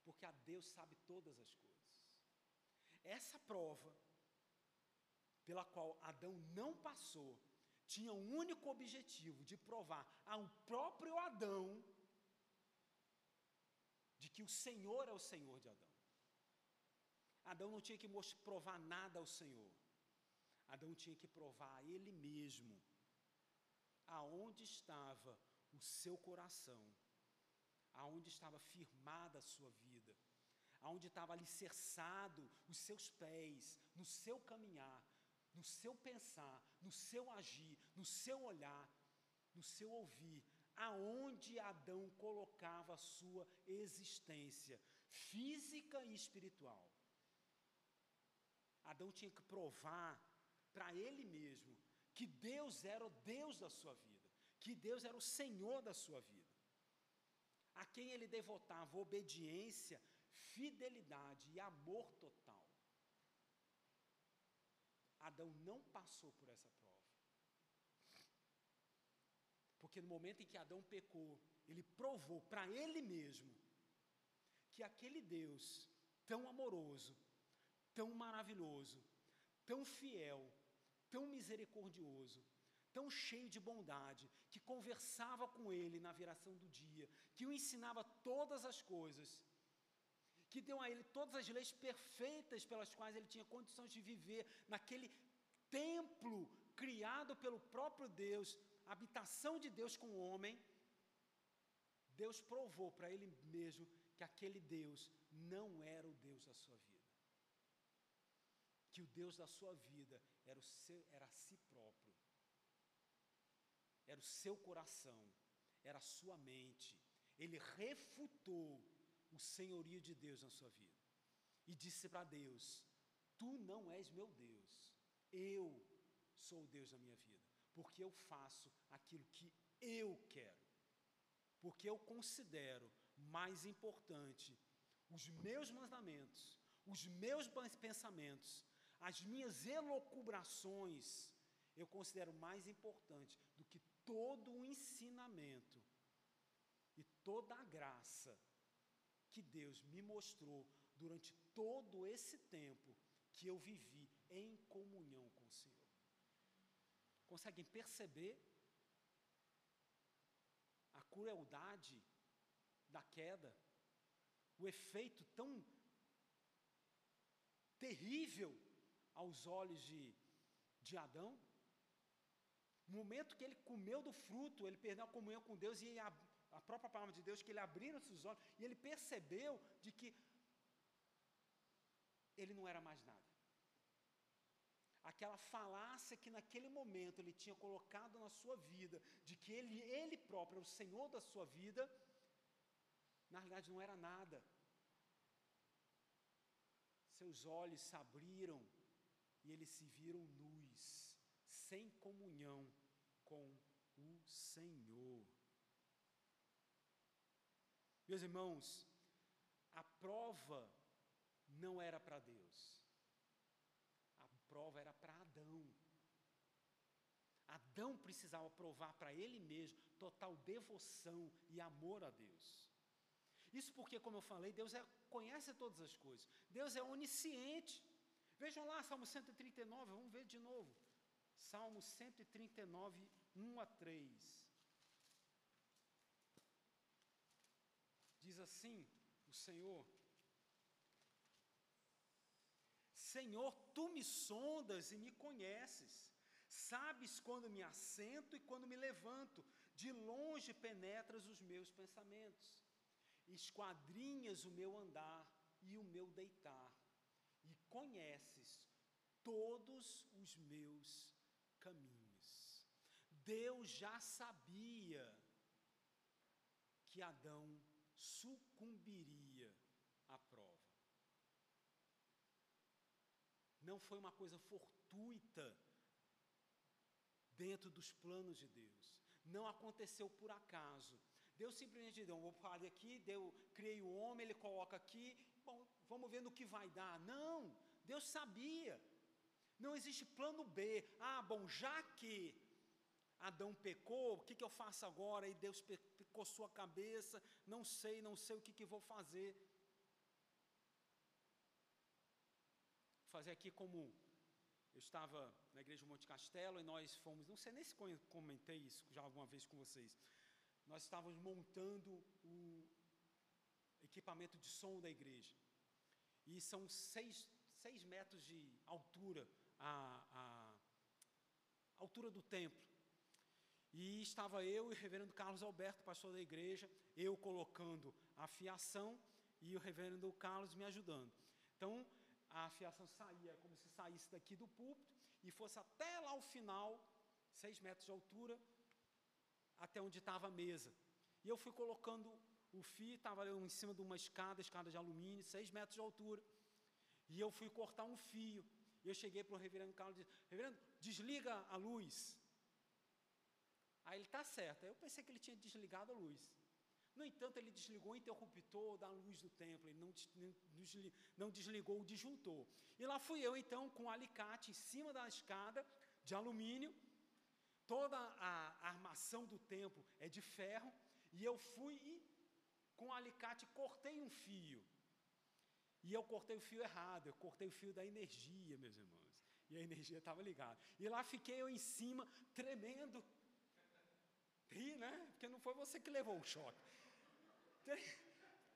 Porque a Deus sabe todas as coisas. Essa prova, pela qual Adão não passou, tinha um único objetivo de provar ao próprio Adão de que o Senhor é o Senhor de Adão. Adão não tinha que provar nada ao Senhor. Adão tinha que provar a ele mesmo aonde estava o seu coração, aonde estava firmada a sua vida, aonde estava alicerçado os seus pés, no seu caminhar, no seu pensar, no seu agir, no seu olhar, no seu ouvir, aonde Adão colocava a sua existência física e espiritual. Adão tinha que provar para ele mesmo que Deus era o Deus da sua vida, que Deus era o Senhor da sua vida, a quem ele devotava obediência, fidelidade e amor total. Adão não passou por essa prova. Porque no momento em que Adão pecou, ele provou para ele mesmo que aquele Deus tão amoroso, tão maravilhoso, tão fiel, tão misericordioso, tão cheio de bondade, que conversava com ele na viração do dia, que o ensinava todas as coisas, que deu a ele todas as leis perfeitas pelas quais ele tinha condições de viver naquele templo criado pelo próprio Deus, habitação de Deus com o homem. Deus provou para ele mesmo que aquele Deus não era o Deus da sua vida que o Deus da sua vida era, seu, era a si próprio, era o seu coração, era a sua mente. Ele refutou o senhorio de Deus na sua vida e disse para Deus: Tu não és meu Deus, eu sou o Deus da minha vida, porque eu faço aquilo que eu quero, porque eu considero mais importante os meus mandamentos, os meus pensamentos as minhas elocubrações eu considero mais importante todo o ensinamento e toda a graça que Deus me mostrou durante todo esse tempo que eu vivi em comunhão com o Senhor. Conseguem perceber a crueldade da queda, o efeito tão terrível aos olhos de, de Adão? No momento que ele comeu do fruto, ele perdeu a comunhão com Deus e a, a própria palavra de Deus, que ele abriu os olhos e ele percebeu de que ele não era mais nada. Aquela falácia que naquele momento ele tinha colocado na sua vida, de que ele, ele próprio é o Senhor da sua vida, na realidade não era nada. Seus olhos se abriram e eles se viram nus, sem comunhão com o Senhor. Meus irmãos, a prova não era para Deus, a prova era para Adão. Adão precisava provar para ele mesmo total devoção e amor a Deus. Isso porque, como eu falei, Deus é, conhece todas as coisas, Deus é onisciente. Vejam lá, Salmo 139, vamos ver de novo. Salmo 139, 1 a 3. Diz assim o Senhor: Senhor, tu me sondas e me conheces, sabes quando me assento e quando me levanto, de longe penetras os meus pensamentos, esquadrinhas o meu andar e o meu deitar, e conheces todos os meus caminhos. Deus já sabia que Adão sucumbiria à prova. Não foi uma coisa fortuita dentro dos planos de Deus. Não aconteceu por acaso. Deus simplesmente deu, vou falar aqui, deu, criei o homem, ele coloca aqui, bom, vamos ver no que vai dar. Não, Deus sabia. Não existe plano B. Ah, bom, já que Adão pecou, o que, que eu faço agora? E Deus coçou a cabeça, não sei, não sei o que, que vou fazer. fazer aqui como eu estava na igreja Monte Castelo e nós fomos, não sei nem se comentei isso já alguma vez com vocês. Nós estávamos montando o equipamento de som da igreja. E são seis, seis metros de altura a, a altura do templo. E estava eu e o reverendo Carlos Alberto, pastor da igreja, eu colocando a fiação e o reverendo Carlos me ajudando. Então, a fiação saía como se saísse daqui do púlpito e fosse até lá o final, seis metros de altura, até onde estava a mesa. E eu fui colocando o fio, estava em cima de uma escada, escada de alumínio, seis metros de altura. E eu fui cortar um fio. E eu cheguei para o reverendo Carlos e disse, reverendo, desliga a luz. Aí ele está certo. Aí eu pensei que ele tinha desligado a luz. No entanto, ele desligou o interruptor da luz do templo, ele não, não desligou o disjuntor. E lá fui eu, então, com um alicate em cima da escada de alumínio, toda a armação do templo é de ferro, e eu fui e, com o alicate, cortei um fio. E eu cortei o fio errado, eu cortei o fio da energia, meus irmãos. E a energia estava ligada. E lá fiquei eu em cima, tremendo. Ri, né? Porque não foi você que levou o choque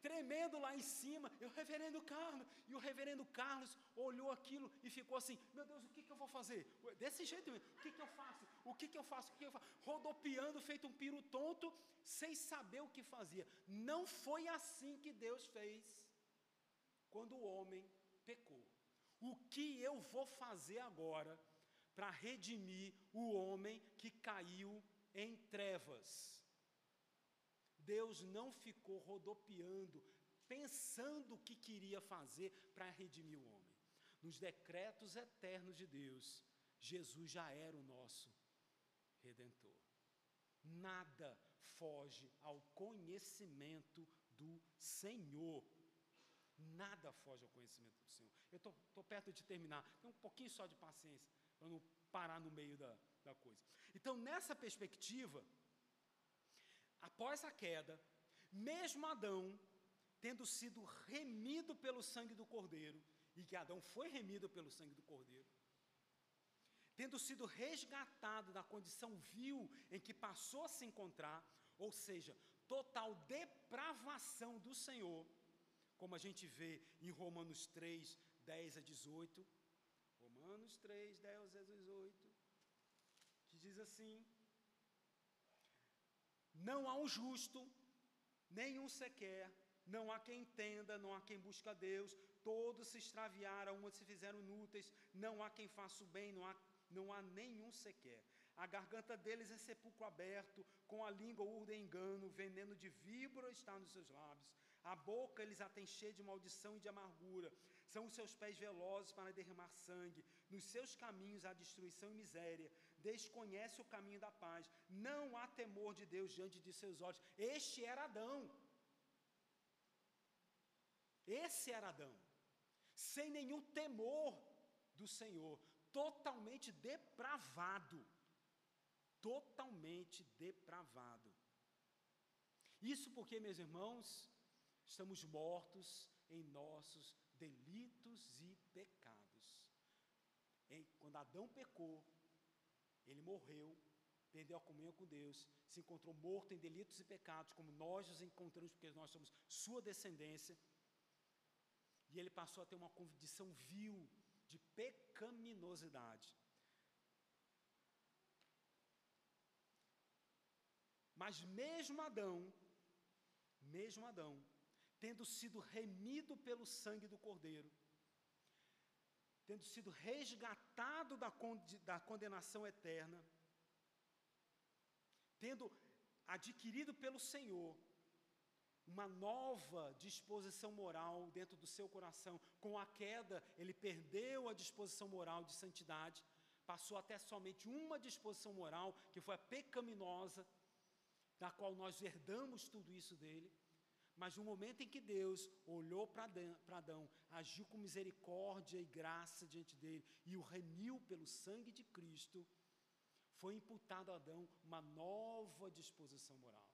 tremendo lá em cima, e o reverendo Carlos, e o reverendo Carlos olhou aquilo e ficou assim, meu Deus, o que, que eu vou fazer? Desse jeito mesmo, o que, que eu faço? O que, que eu faço? O que, que eu faço? Rodopiando, feito um piro tonto, sem saber o que fazia. Não foi assim que Deus fez quando o homem pecou. O que eu vou fazer agora para redimir o homem que caiu em trevas? Deus não ficou rodopiando, pensando o que queria fazer para redimir o homem. Nos decretos eternos de Deus, Jesus já era o nosso redentor. Nada foge ao conhecimento do Senhor. Nada foge ao conhecimento do Senhor. Eu estou perto de terminar, tem um pouquinho só de paciência, para não parar no meio da, da coisa. Então, nessa perspectiva, após a queda, mesmo Adão, tendo sido remido pelo sangue do Cordeiro, e que Adão foi remido pelo sangue do Cordeiro, tendo sido resgatado da condição vil em que passou a se encontrar, ou seja, total depravação do Senhor, como a gente vê em Romanos 3, 10 a 18. Romanos 3, 10 a 18, que diz assim: Não há um justo, nenhum sequer, não há quem entenda, não há quem busca a Deus, todos se extraviaram, umas se fizeram inúteis, não há quem faça o bem, não há, não há nenhum sequer. A garganta deles é sepulcro aberto, com a língua urdem engano, veneno de víbora está nos seus lábios. A boca eles a têm cheia de maldição e de amargura. São os seus pés velozes para derramar sangue. Nos seus caminhos há destruição e miséria. Desconhece o caminho da paz. Não há temor de Deus diante de seus olhos. Este era Adão. Esse era Adão. Sem nenhum temor do Senhor. Totalmente depravado. Totalmente depravado. Isso porque, meus irmãos, estamos mortos em nossos delitos e pecados. Quando Adão pecou, ele morreu, perdeu a comunhão com Deus, se encontrou morto em delitos e pecados, como nós nos encontramos, porque nós somos sua descendência. E ele passou a ter uma condição vil de pecaminosidade. Mas mesmo Adão, mesmo Adão, tendo sido remido pelo sangue do Cordeiro, tendo sido resgatado da, condenação eterna, tendo adquirido pelo Senhor uma nova disposição moral dentro do seu coração, com a queda, ele perdeu a disposição moral de santidade, passou até somente uma disposição moral, que foi a pecaminosa, da qual nós herdamos tudo isso dele. Mas no momento em que Deus olhou para Adão, agiu com misericórdia e graça diante dele e o remiu pelo sangue de Cristo, foi imputado a Adão uma nova disposição moral,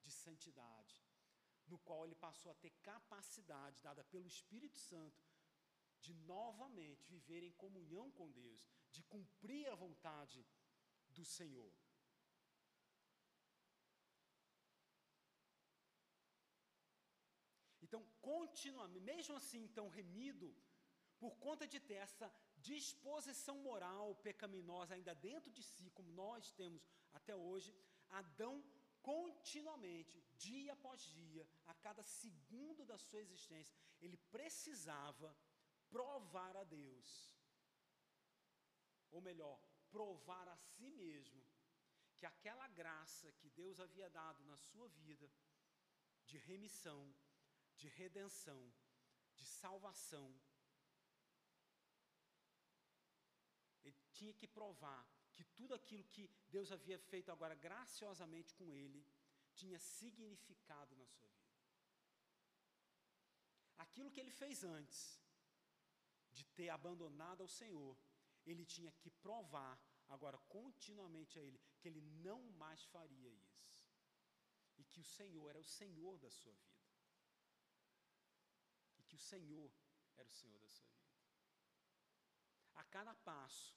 de santidade, no qual ele passou a ter capacidade dada pelo Espírito Santo de novamente viver em comunhão com Deus, de cumprir a vontade do Senhor. Então, continuamente, mesmo assim, então remido, por conta de ter essa disposição moral pecaminosa ainda dentro de si, como nós temos até hoje, Adão continuamente, dia após dia, a cada segundo da sua existência, ele precisava provar a Deus, ou melhor, provar a si mesmo, que aquela graça que Deus havia dado na sua vida, de remissão, de redenção, de salvação. Ele tinha que provar que tudo aquilo que Deus havia feito agora graciosamente com ele tinha significado na sua vida. Aquilo que ele fez antes de ter abandonado ao Senhor, ele tinha que provar agora continuamente a ele que ele não mais faria isso. E que o Senhor era o Senhor da sua vida que o Senhor era o Senhor da sua vida. A cada passo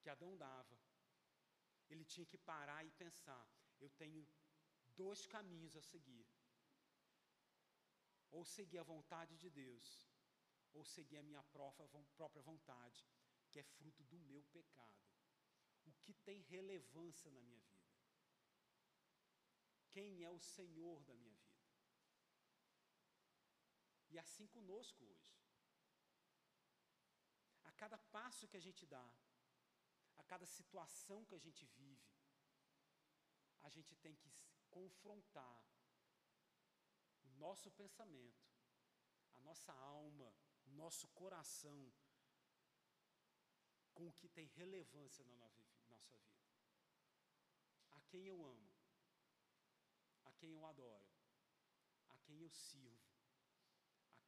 que Adão dava, ele tinha que parar e pensar: eu tenho dois caminhos a seguir. Ou seguir a vontade de Deus, ou seguir a minha própria vontade, que é fruto do meu pecado. O que tem relevância na minha vida? Quem é o Senhor da minha vida? E assim conosco hoje. A cada passo que a gente dá, a cada situação que a gente vive, a gente tem que confrontar o nosso pensamento, a nossa alma, nosso coração com o que tem relevância na nossa vida. A quem eu amo, a quem eu adoro, a quem eu sirvo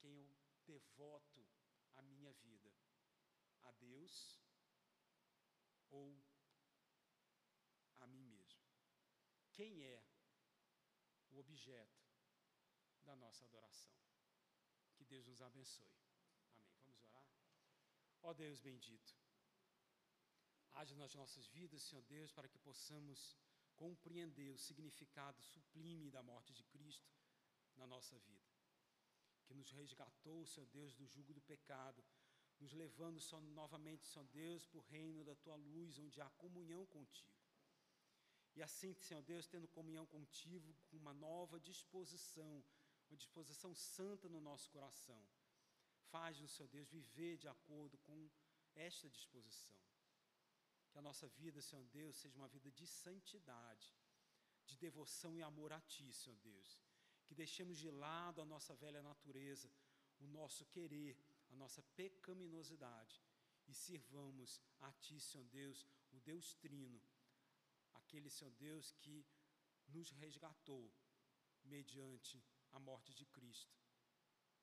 quem eu devoto a minha vida? A Deus ou a mim mesmo? Quem é o objeto da nossa adoração? Que Deus nos abençoe. Amém. Vamos orar? Ó Deus bendito, Age nas nossas vidas, Senhor Deus, para que possamos compreender o significado sublime da morte de Cristo na nossa vida. Que nos resgatou, Senhor Deus, do jugo do pecado, nos levando só, novamente, Senhor Deus, para o reino da tua luz, onde há comunhão contigo. E assim, Senhor Deus, tendo comunhão contigo, com uma nova disposição, uma disposição santa no nosso coração. Faz-nos, Senhor Deus, viver de acordo com esta disposição. Que a nossa vida, Senhor Deus, seja uma vida de santidade, de devoção e amor a Ti, Senhor Deus. Que deixemos de lado a nossa velha natureza, o nosso querer, a nossa pecaminosidade e sirvamos a Ti, Senhor Deus, o Deus Trino, aquele, Senhor Deus, que nos resgatou mediante a morte de Cristo.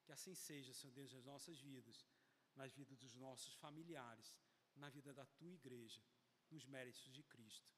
Que assim seja, Senhor Deus, nas nossas vidas, nas vidas dos nossos familiares, na vida da Tua igreja nos méritos de Cristo.